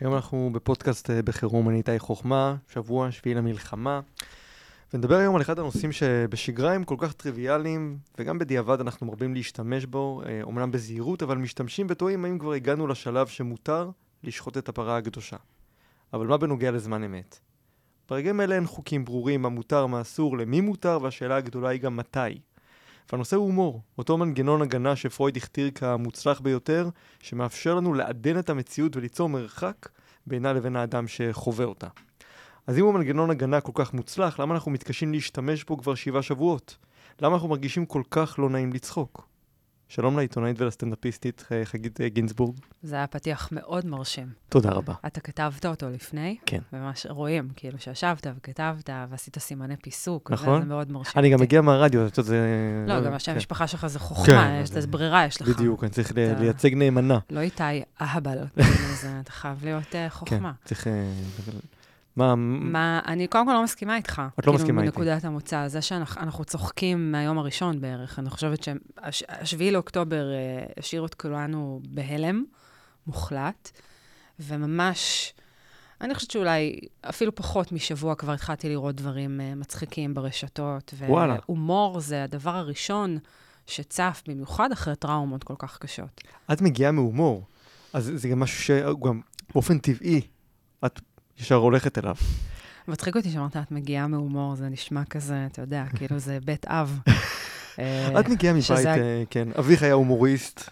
היום אנחנו בפודקאסט אה, בחירום, אני איתי חוכמה, שבוע שביעי למלחמה. ונדבר היום על אחד הנושאים שבשגרה הם כל כך טריוויאליים, וגם בדיעבד אנחנו מרבים להשתמש בו, אומנם אה, בזהירות, אבל משתמשים וטועים האם כבר הגענו לשלב שמותר לשחוט את הפרה הקדושה. אבל מה בנוגע לזמן אמת? ברגעים אלה אין חוקים ברורים מה מותר, מה אסור, למי מותר, והשאלה הגדולה היא גם מתי. והנושא הוא הומור, אותו מנגנון הגנה שפרויד הכתיר כמוצלח ביותר, שמאפשר לנו לעדן את המציאות וליצור מרחק בינה לבין האדם שחווה אותה. אז אם הוא מנגנון הגנה כל כך מוצלח, למה אנחנו מתקשים להשתמש בו כבר שבעה שבועות? למה אנחנו מרגישים כל כך לא נעים לצחוק? שלום לעיתונאית ולסטנדאפיסטית אה, חגית אה, גינזבורג. זה היה פתיח מאוד מרשים. תודה רבה. אתה כתבת אותו לפני. כן. ממש רואים, כאילו, שישבת וכתבת ועשית סימני פיסוק. נכון. זה מאוד מרשים. אני גם מגיע מהרדיו, אתה יודע, זה... לא, גם השם כן. המשפחה שלך זה חוכמה, כן, יש לזה ברירה, יש לך. בדיוק, אני צריך לייצג נאמנה. לא איתי אהבל, אתה חייב להיות אה, חוכמה. כן, צריך... מה... מה, אני קודם כל לא מסכימה איתך. את לא כאילו, מסכימה איתי. מנקודת המוצא. זה שאנחנו צוחקים מהיום הראשון בערך. אני חושבת שהשביעי לאוקטובר אה, השאיר את כולנו בהלם מוחלט, וממש... אני חושבת שאולי אפילו פחות משבוע כבר התחלתי לראות דברים uh, מצחיקים ברשתות. וואלה. והומור זה הדבר הראשון שצף, במיוחד אחרי טראומות כל כך קשות. את מגיעה מהומור, אז זה גם משהו שגם באופן טבעי, את ישר הולכת אליו. מצחיק אותי שאמרת, את מגיעה מהומור, זה נשמע כזה, אתה יודע, כאילו זה בית אב. את מגיעה מבית, אה, כן, אביך היה הומוריסט.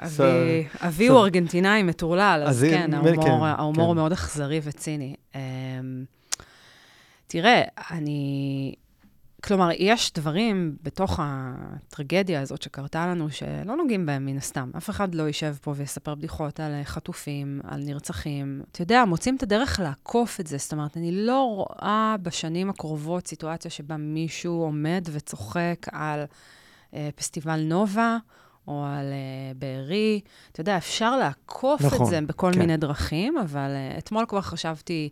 אבי הוא ארגנטינאי מטורלל, אז כן, ההומור כן. הוא מאוד אכזרי וציני. אמ, תראה, אני כלומר, יש דברים בתוך הטרגדיה הזאת שקרתה לנו שלא נוגעים בהם מן הסתם. אף אחד לא יישב פה ויספר בדיחות על חטופים, על נרצחים. אתה יודע, מוצאים את הדרך לעקוף את זה. זאת אומרת, אני לא רואה בשנים הקרובות סיטואציה שבה מישהו עומד וצוחק על אה, פסטיבל נובה. או על uh, בארי. אתה יודע, אפשר לעקוף נכון, את זה בכל כן. מיני דרכים, אבל uh, אתמול כבר חשבתי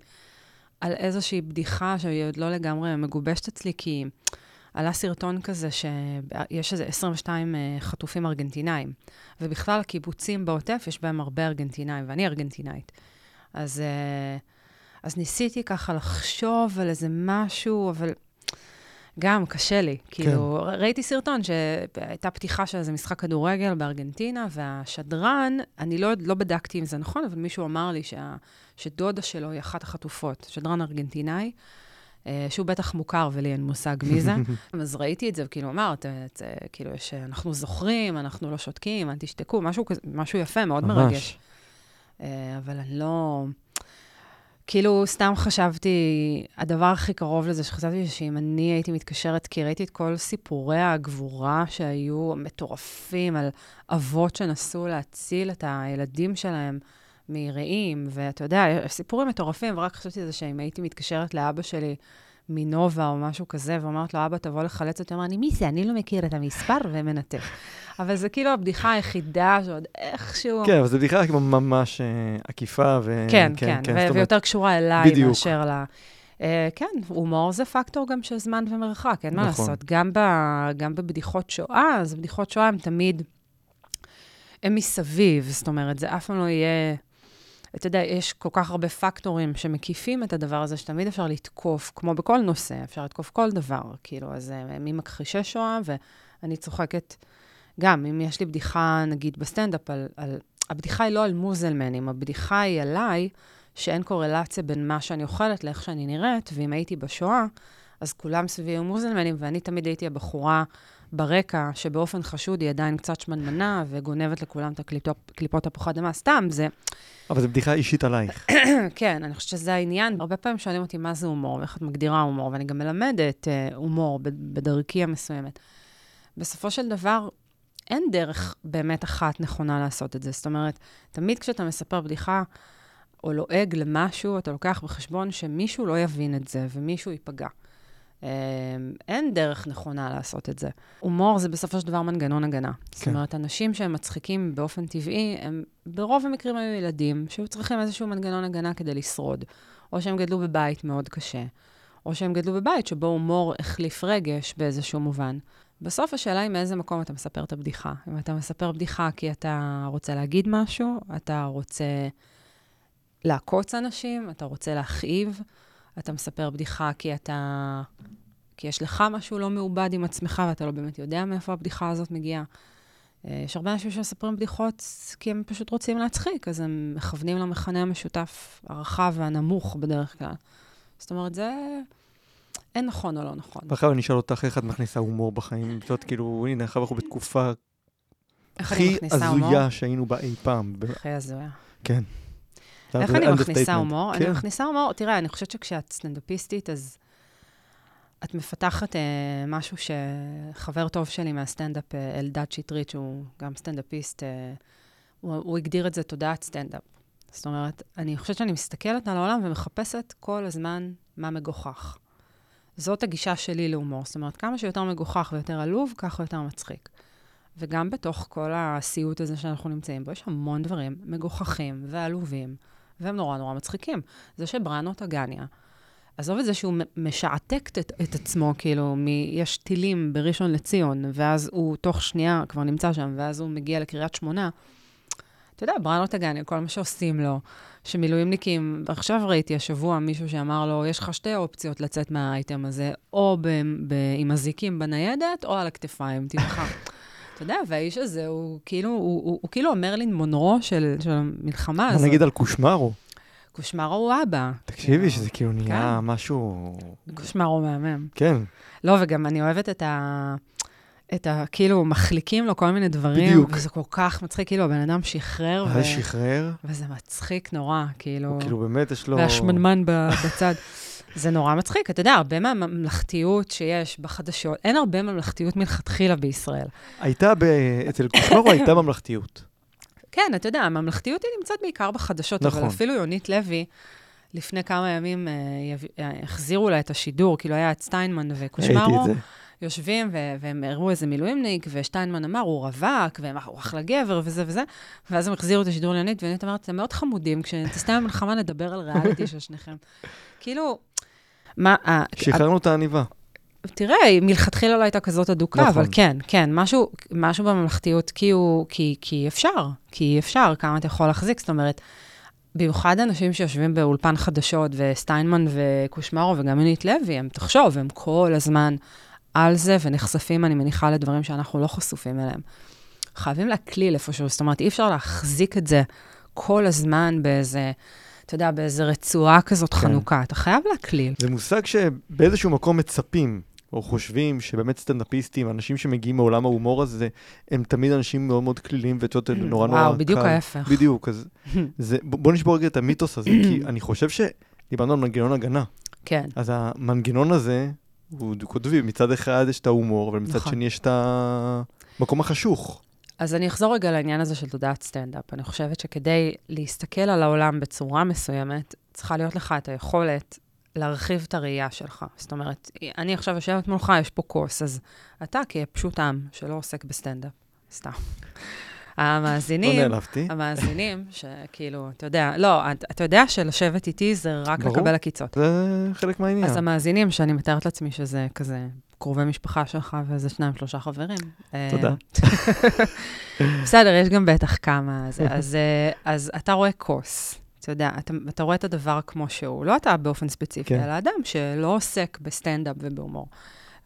על איזושהי בדיחה שהיא עוד לא לגמרי מגובשת אצלי, כי עלה סרטון כזה שיש איזה 22 אה, חטופים ארגנטינאים, ובכלל הקיבוצים בעוטף יש בהם הרבה ארגנטינאים, ואני ארגנטינאית. אז, אה, אז ניסיתי ככה לחשוב על איזה משהו, אבל גם קשה לי. כן. כאילו, ראיתי סרטון שהייתה פתיחה של איזה משחק כדורגל בארגנטינה, והשדרן, אני לא, לא בדקתי אם זה נכון, אבל מישהו אמר לי שה, שדודה שלו היא אחת החטופות, שדרן ארגנטינאי. אה, שהוא בטח מוכר ולי אין מושג מי זה. אז ראיתי את זה, וכאילו אמרת, כאילו, יש, אנחנו זוכרים, אנחנו לא שותקים, אל תשתקו, משהו, משהו יפה, מאוד ממש. מרגש. אה, אבל אני לא... כאילו, סתם חשבתי, הדבר הכי קרוב לזה שחשבתי שאם אני הייתי מתקשרת, כי ראיתי את כל סיפורי הגבורה שהיו מטורפים על אבות שנסו להציל את הילדים שלהם מרעים, ואתה יודע, סיפורים מטורפים, ורק חשבתי על זה שאם הייתי מתקשרת לאבא שלי, מנובה או משהו כזה, ואומרת לו, אבא, תבוא לחלץ אותי, אמר, אני, מי זה? אני לא מכיר את המספר, ומנתק. אבל זה כאילו הבדיחה היחידה שעוד איכשהו... כן, אבל זו בדיחה ממש uh, עקיפה, ו... כן, כן, כן, כן ו- ויותר קשורה אליי בדיוק. מאשר ל... Uh, כן, הומור זה פקטור גם של זמן ומרחק, אין נכון. מה לעשות. גם, ב- גם בבדיחות שואה, אז בדיחות שואה הן תמיד, הן מסביב, זאת אומרת, זה אף פעם לא יהיה... אתה יודע, יש כל כך הרבה פקטורים שמקיפים את הדבר הזה, שתמיד אפשר לתקוף, כמו בכל נושא, אפשר לתקוף כל דבר, כאילו, אז uh, ממכחישי שואה, ואני צוחקת גם, אם יש לי בדיחה, נגיד, בסטנדאפ, על, על... הבדיחה היא לא על מוזלמנים, הבדיחה היא עליי, שאין קורלציה בין מה שאני אוכלת לאיך שאני נראית, ואם הייתי בשואה, אז כולם סביבי היו מוזלמנים, ואני תמיד הייתי הבחורה ברקע, שבאופן חשוד היא עדיין קצת שמנמנה, וגונבת לכולם את הקליפות תפוחי אדמה. סתם, זה... אבל זו בדיחה אישית עלייך. כן, אני חושבת שזה העניין. הרבה פעמים שואלים אותי מה זה הומור, ואיך את מגדירה הומור, ואני גם מלמדת uh, הומור בדרכי המסוימת. בסופו של דבר, אין דרך באמת אחת נכונה לעשות את זה. זאת אומרת, תמיד כשאתה מספר בדיחה או לועג למשהו, אתה לוקח בחשבון שמישהו לא יבין את זה ומישהו ייפגע. אמ, אין דרך נכונה לעשות את זה. הומור זה בסופו של דבר מנגנון הגנה. כן. זאת אומרת, אנשים שהם מצחיקים באופן טבעי, הם ברוב המקרים היו ילדים שהיו צריכים איזשהו מנגנון הגנה כדי לשרוד. או שהם גדלו בבית מאוד קשה, או שהם גדלו בבית שבו הומור החליף רגש באיזשהו מובן. בסוף השאלה היא מאיזה מקום אתה מספר את הבדיחה. אם אתה מספר בדיחה כי אתה רוצה להגיד משהו, אתה רוצה לעקוץ אנשים, אתה רוצה להכאיב, אתה מספר בדיחה כי אתה... כי יש לך משהו לא מעובד עם עצמך ואתה לא באמת יודע מאיפה הבדיחה הזאת מגיעה. אה, יש הרבה אנשים שמספרים בדיחות כי הם פשוט רוצים להצחיק, אז הם מכוונים למכנה המשותף הרחב והנמוך בדרך כלל. זאת אומרת, זה... אין נכון או לא נכון. ועכשיו אני אשאל אותך איך את מכניסה הומור בחיים. את יודעת, כאילו, הנה, עכשיו אנחנו בתקופה הכי? הזויה שהיינו בה אי פעם. הכי הזויה. כן. איך אני. מכניסה הומור? אני כן. מכניסה הומור, תראה, אני חושבת שכשאת סטנדאפיסטית, אז את מפתחת אה, משהו שחבר טוב שלי מהסטנדאפ, אה, אלדד שטרית, שהוא גם סטנדאפיסט, אה, הוא הגדיר את זה תודעת סטנדאפ. זאת אומרת, אני חושבת שאני מסתכלת על העולם ומחפשת כל הזמן מה מגוחך. זאת הגישה שלי להומור. זאת אומרת, כמה שיותר מגוחך ויותר עלוב, ככה יותר מצחיק. וגם בתוך כל הסיוט הזה שאנחנו נמצאים בו, יש המון דברים מגוחכים ועלובים, והם נורא נורא מצחיקים. זה שבראנו טגניה, עזוב את זה שהוא משעתק את, את עצמו, כאילו, מ, יש טילים בראשון לציון, ואז הוא תוך שנייה כבר נמצא שם, ואז הוא מגיע לקריית שמונה. אתה יודע, בראנו טגניה, כל מה שעושים לו, שמילואימניקים, ועכשיו ראיתי השבוע מישהו שאמר לו, יש לך שתי אופציות לצאת מהאייטם הזה, או ב, ב, עם אזיקים בניידת, או על הכתפיים, תבחר. אתה יודע, והאיש הזה הוא כאילו, הוא, הוא, הוא כאילו המרלין מונרו של, של המלחמה מה הזאת. נגיד על קושמרו? קושמרו הוא אבא. תקשיבי, שזה כאילו נהיה כן. משהו... קושמרו מהמם. כן, לא, וגם אני אוהבת את ה... את ה... כאילו, מחליקים לו כל מיני דברים. בדיוק. וזה כל כך מצחיק, כאילו, הבן אדם שחרר, ו... שחרר, וזה מצחיק נורא, כאילו... הוא כאילו באמת יש לו... והשמנמן בצד. זה נורא מצחיק. אתה יודע, הרבה מהממלכתיות שיש בחדשות, אין הרבה ממלכתיות מלכתחילה בישראל. הייתה, ב... אצל קושמרו הייתה ממלכתיות. כן, אתה יודע, הממלכתיות היא נמצאת בעיקר בחדשות, נכון. אבל אפילו יונית לוי, לפני כמה ימים אה, יב- אה, החזירו לה את השידור, כאילו היה את סטיינמן וקושמרו. יושבים ו- והם הראו איזה מילואימניק, ושטיינמן אמר, הוא רווק, והוא אחלה גבר וזה וזה, ואז הם החזירו את השידור ליונית, ויונית אמרת, אתם מאוד חמודים, כשתסתיים המלחמה נדבר על ריאליטי של שניכם. כאילו, מה, ה- שחררנו את העניבה. תראה, מלכתחילה לא הייתה כזאת אדוקה, נכון. אבל כן, כן, משהו, משהו בממלכתיות, כי, הוא, כי, כי אפשר, כי אפשר, כמה אתה יכול להחזיק, זאת אומרת, במיוחד אנשים שיושבים באולפן חדשות, וסטיינמן וקושמרו וגם יונית לוי, הם, תחשוב, הם כל הזמן על זה ונחשפים, אני מניחה, לדברים שאנחנו לא חשופים אליהם. חייבים להקליל איפשהו, זאת אומרת, אי אפשר להחזיק את זה כל הזמן באיזה, אתה יודע, באיזה רצועה כזאת כן. חנוכה. אתה חייב להקליל. זה מושג שבאיזשהו מקום מצפים, או חושבים שבאמת סטנדאפיסטים, אנשים שמגיעים מעולם ההומור הזה, הם תמיד אנשים מאוד מאוד כלילים, ואת יודעת, נורא נורא וואו, בדיוק קל. ההפך. בדיוק, אז זה, בוא נשבור רגע את המיתוס הזה, כי אני חושב שדיברנו על מנגנון הגנה. כן. אז המנגנון הזה, הוא דו-קוטבי, מצד אחד יש את ההומור, אבל מצד נכון. שני יש את המקום החשוך. אז אני אחזור רגע לעניין הזה של תודעת סטנדאפ. אני חושבת שכדי להסתכל על העולם בצורה מסוימת, צריכה להיות לך את היכולת להרחיב את הראייה שלך. זאת אומרת, אני עכשיו יושבת מולך, יש פה כוס, אז אתה כפשוט עם שלא עוסק בסטנדאפ, סתם. לא המאזינים, נעלבתי. המאזינים, שכאילו, אתה יודע, לא, אתה, אתה יודע שלשבת איתי זה רק ברור. לקבל עקיצות. זה חלק מהעניין. אז המאזינים, שאני מתארת לעצמי שזה כזה קרובי משפחה שלך ואיזה שניים, שלושה חברים. אה, תודה. בסדר, יש גם בטח כמה. זה, אז, אה, אז אתה רואה כוס, אתה יודע, אתה, אתה רואה את הדבר כמו שהוא. לא אתה באופן ספציפי, כן. אלא אדם שלא עוסק בסטנדאפ ובהומור.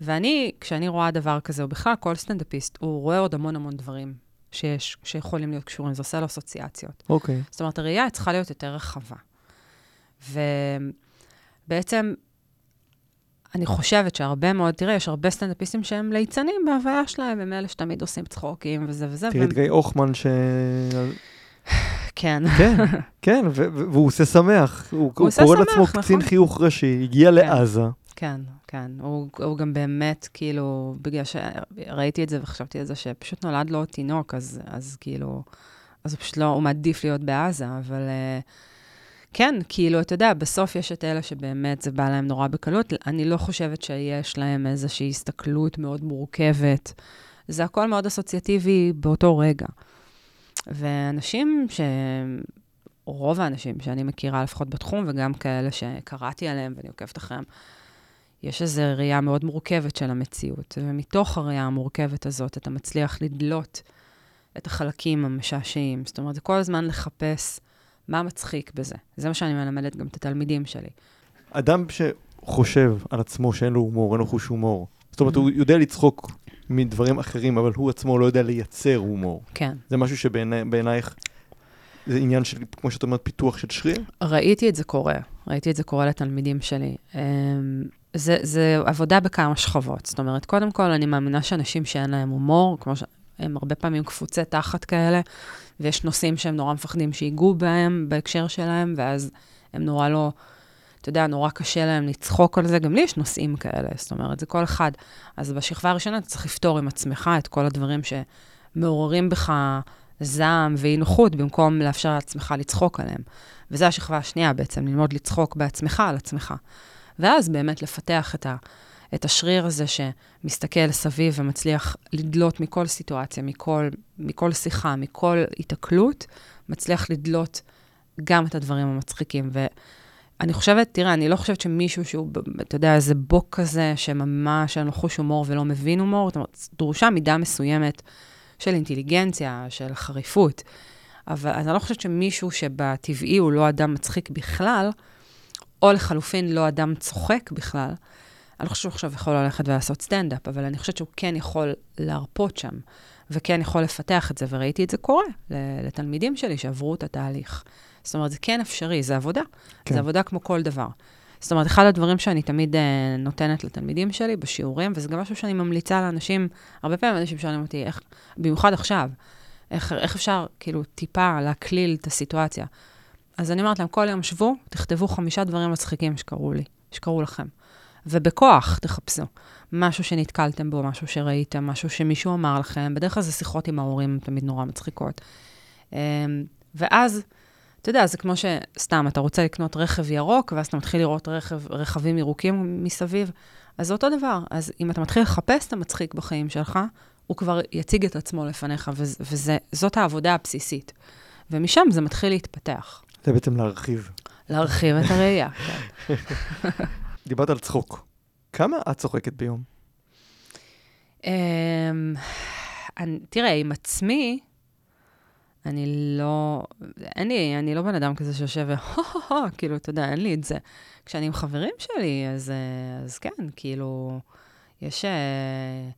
ואני, כשאני רואה דבר כזה, או בכלל כל סטנדאפיסט, הוא רואה עוד המון המון דברים שיש, שיכולים להיות קשורים, זה עושה לו אסוציאציות. אוקיי. זאת אומרת, הראייה צריכה להיות יותר רחבה. ובעצם, אני חושבת שהרבה מאוד, תראה, יש הרבה סטנדאפיסטים שהם ליצנים בהוויה שלהם, הם אלה שתמיד עושים צחוקים וזה וזה. תראי את גיא הוחמן ש... כן. כן, כן, והוא עושה שמח. הוא קורא לעצמו נכון. קצין חיוך ראשי, הגיע לעזה. כן, כן. הוא, הוא גם באמת, כאילו, בגלל שראיתי את זה וחשבתי על זה, שפשוט נולד לו תינוק, אז, אז כאילו, אז הוא פשוט לא, הוא מעדיף להיות בעזה, אבל uh, כן, כאילו, אתה יודע, בסוף יש את אלה שבאמת זה בא להם נורא בקלות. אני לא חושבת שיש להם איזושהי הסתכלות מאוד מורכבת. זה הכל מאוד אסוציאטיבי באותו רגע. ואנשים ש... רוב האנשים שאני מכירה, לפחות בתחום, וגם כאלה שקראתי עליהם ואני עוקבת אחריהם, יש איזו ראייה מאוד מורכבת של המציאות, ומתוך הראייה המורכבת הזאת אתה מצליח לדלות את החלקים המשעשעים. זאת אומרת, זה כל הזמן לחפש מה מצחיק בזה? זה מה שאני מלמדת גם את התלמידים שלי. אדם שחושב על עצמו שאין לו הומור, אין לו חוש הומור, זאת אומרת, Mhm. הוא יודע לצחוק מדברים אחרים, אבל הוא עצמו לא יודע לייצר הומור. כן. זה משהו שבעינייך, זה עניין של, כמו שאת אומרת, פיתוח של שריר? ראיתי את זה קורה, ראיתי את זה קורה לתלמידים שלי. אמ, זה, זה עבודה בכמה שכבות. זאת אומרת, קודם כל, אני מאמינה שאנשים שאין להם הומור, כמו שהם הרבה פעמים קפוצי תחת כאלה, ויש נושאים שהם נורא מפחדים שיגעו בהם בהקשר שלהם, ואז הם נורא לא, אתה יודע, נורא קשה להם לצחוק על זה. גם לי יש נושאים כאלה, זאת אומרת, זה כל אחד. אז בשכבה הראשונה אתה צריך לפתור עם עצמך את כל הדברים שמעוררים בך זעם ואי נוחות, במקום לאפשר לעצמך לצחוק עליהם. וזו השכבה השנייה בעצם, ללמוד לצחוק בעצמך על עצמך. ואז באמת לפתח את, ה, את השריר הזה שמסתכל סביב ומצליח לדלות מכל סיטואציה, מכל, מכל שיחה, מכל היתקלות, מצליח לדלות גם את הדברים המצחיקים. ואני חושבת, תראה, אני לא חושבת שמישהו שהוא, אתה יודע, איזה בוק כזה, שממש אין לו חוש הומור ולא מבין הומור, זאת אומרת, דרושה מידה מסוימת של אינטליגנציה, של חריפות. אבל אני לא חושבת שמישהו שבטבעי הוא לא אדם מצחיק בכלל, או לחלופין לא אדם צוחק בכלל, אני לא חושבת שהוא עכשיו יכול ללכת ולעשות סטנדאפ, אבל אני חושבת שהוא כן יכול להרפות שם, וכן יכול לפתח את זה, וראיתי את זה קורה לתלמידים שלי שעברו את התהליך. זאת אומרת, זה כן אפשרי, זה עבודה. כן. כן. זה עבודה כמו כל דבר. זאת אומרת, אחד הדברים שאני תמיד uh, נותנת לתלמידים שלי בשיעורים, וזה גם משהו שאני ממליצה לאנשים, הרבה פעמים אנשים שואלים אותי, איך, במיוחד עכשיו, איך, איך אפשר כאילו טיפה להקליל את הסיטואציה. אז אני אומרת להם, כל יום שבו, תכתבו חמישה דברים מצחיקים שקרו לי, שקרו לכם. ובכוח תחפשו. משהו שנתקלתם בו, משהו שראיתם, משהו שמישהו אמר לכם. בדרך כלל זה שיחות עם ההורים, תמיד נורא מצחיקות. אמ, ואז, אתה יודע, זה כמו שסתם, אתה רוצה לקנות רכב ירוק, ואז אתה מתחיל לראות רכב, רכבים ירוקים מסביב, אז זה אותו דבר. אז אם אתה מתחיל לחפש את המצחיק בחיים שלך, הוא כבר יציג את עצמו לפניך, וזאת העבודה הבסיסית. ומשם זה מתחיל להתפתח. זה בעצם להרחיב. להרחיב את הראייה, כן. דיברת על צחוק. כמה את צוחקת ביום? אמ, אני- תראה, עם עצמי, אני לא, אין לי, אני לא בן אדם כזה שיושב ו... כאילו, אתה יודע, אין לי את זה. כשאני עם חברים שלי, אז, אה, אז כן, כאילו, יש, אה,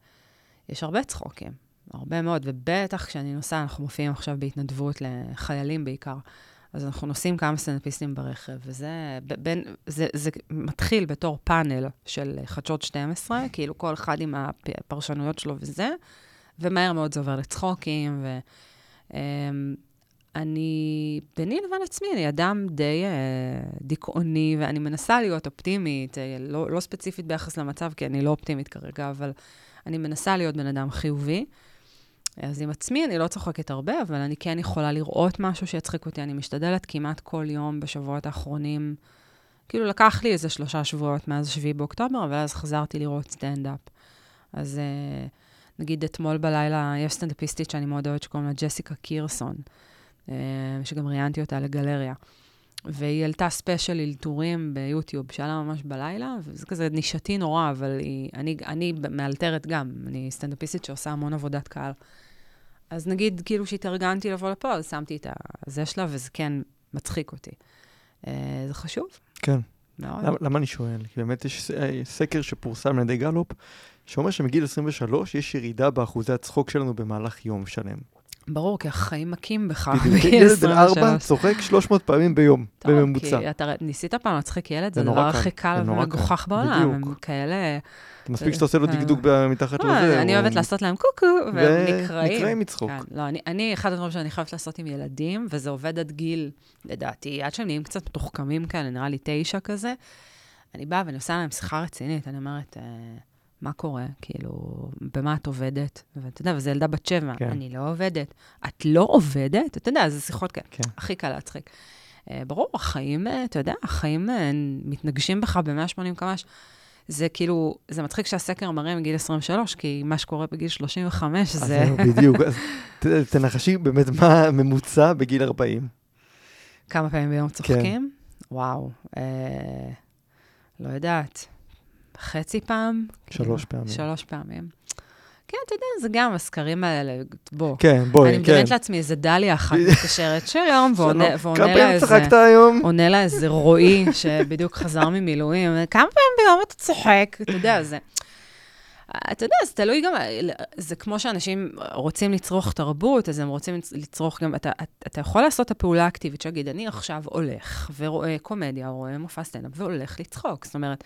יש הרבה צחוקים, הרבה מאוד, ובטח כשאני נוסעה, אנחנו מופיעים עכשיו בהתנדבות לחיילים בעיקר. אז אנחנו נוסעים כמה סטנדאפיסטים ברכב, וזה בין, זה, זה מתחיל בתור פאנל של חדשות 12, כאילו כל אחד עם הפרשנויות שלו וזה, ומהר מאוד זה עובר לצחוקים, ואני, ביני לבין עצמי, אני אדם די אה, דיכאוני, ואני מנסה להיות אופטימית, אה, לא, לא ספציפית ביחס למצב, כי אני לא אופטימית כרגע, אבל אני מנסה להיות בן אדם חיובי. אז עם עצמי אני לא צוחקת הרבה, אבל אני כן יכולה לראות משהו שיצחיק אותי. אני משתדלת כמעט כל יום בשבועות האחרונים. כאילו, לקח לי איזה שלושה שבועות מאז 7 באוקטובר, אבל אז חזרתי לראות סטנדאפ. אז אה, נגיד אתמול בלילה, יש סטנדאפיסטית שאני מאוד אוהבת, שקוראים לה ג'סיקה קירסון, אה, שגם ראיינתי אותה לגלריה. והיא העלתה special אלתורים ביוטיוב, שעלה ממש בלילה, וזה כזה נישתי נורא, אבל היא, אני, אני מאלתרת גם, אני סטנדאפיסטית שעושה המון עבודת קהל. אז נגיד, כאילו שהתארגנתי לבוא לפה, אז שמתי את הזה שלה, וזה כן מצחיק אותי. אה, זה חשוב. כן. מאוד. למה, למה אני שואל? כי באמת יש אה, סקר שפורסם על ידי גלופ, שאומר שמגיל 23 יש ירידה באחוזי הצחוק שלנו במהלך יום שלם. ברור, כי החיים מכים בך בדיוק. ילד בן 23. ארבע צוחק 300 פעמים ביום, טוב, בממוצע. כי אתה ניסית פעם להצחיק ילד, זה הדבר קל, הכי קל. ומגוחך בעולם. הם. כאלה... מספיק שאתה עושה לו אה, דקדוק מתחת לא, לזה. אני או- אוהבת לעשות להם קוקו, והם נקראים. ונקראים מצחוק. כן, לא, אני, אני, אחד הדברים שאני חייבת לעשות עם ילדים, וזה עובד עד גיל, לדעתי, עד שהם נהיים קצת מתוחכמים כאלה, נראה לי תשע כזה, אני באה ואני עושה להם שיחה רצינית, אני אומרת, אה, מה קורה? כאילו, במה את עובדת? ואתה יודע, וזו ילדה בת שבע, כן. אני לא עובדת. את לא עובדת? אתה יודע, זה שיחות כאלה. כן. הכי קל להצחיק. אה, ברור, החיים, אה, אתה יודע, החיים אה, מתנגשים בך ב-180 קמ"ש. זה כאילו, זה מצחיק שהסקר מראה מגיל 23, כי מה שקורה בגיל 35 אז זה... בדיוק. אז ת- תנחשי באמת מה הממוצע בגיל 40. כמה פעמים כן. ביום צוחקים? וואו, אה, לא יודעת, חצי פעם? שלוש כאילו, פעמים. שלוש פעמים. כן, אתה יודע, זה גם הסקרים האלה, בוא. כן, בואי, כן. אני מדמיינת לעצמי איזה דליה אחת מתקשרת, שלום, ועונה כמה לה פעמים איזה... צחקת היום? עונה לה איזה רועי שבדיוק חזר ממילואים, כמה פעמים ביום אתה צוחק? אתה יודע, זה... אתה יודע, זה תלוי גם, זה כמו שאנשים רוצים לצרוך תרבות, אז הם רוצים לצרוך גם, אתה, אתה יכול לעשות את הפעולה האקטיבית, שיגיד, אני עכשיו הולך ורואה קומדיה, או רואה מופע סטנדאפ, והולך לצחוק. זאת אומרת,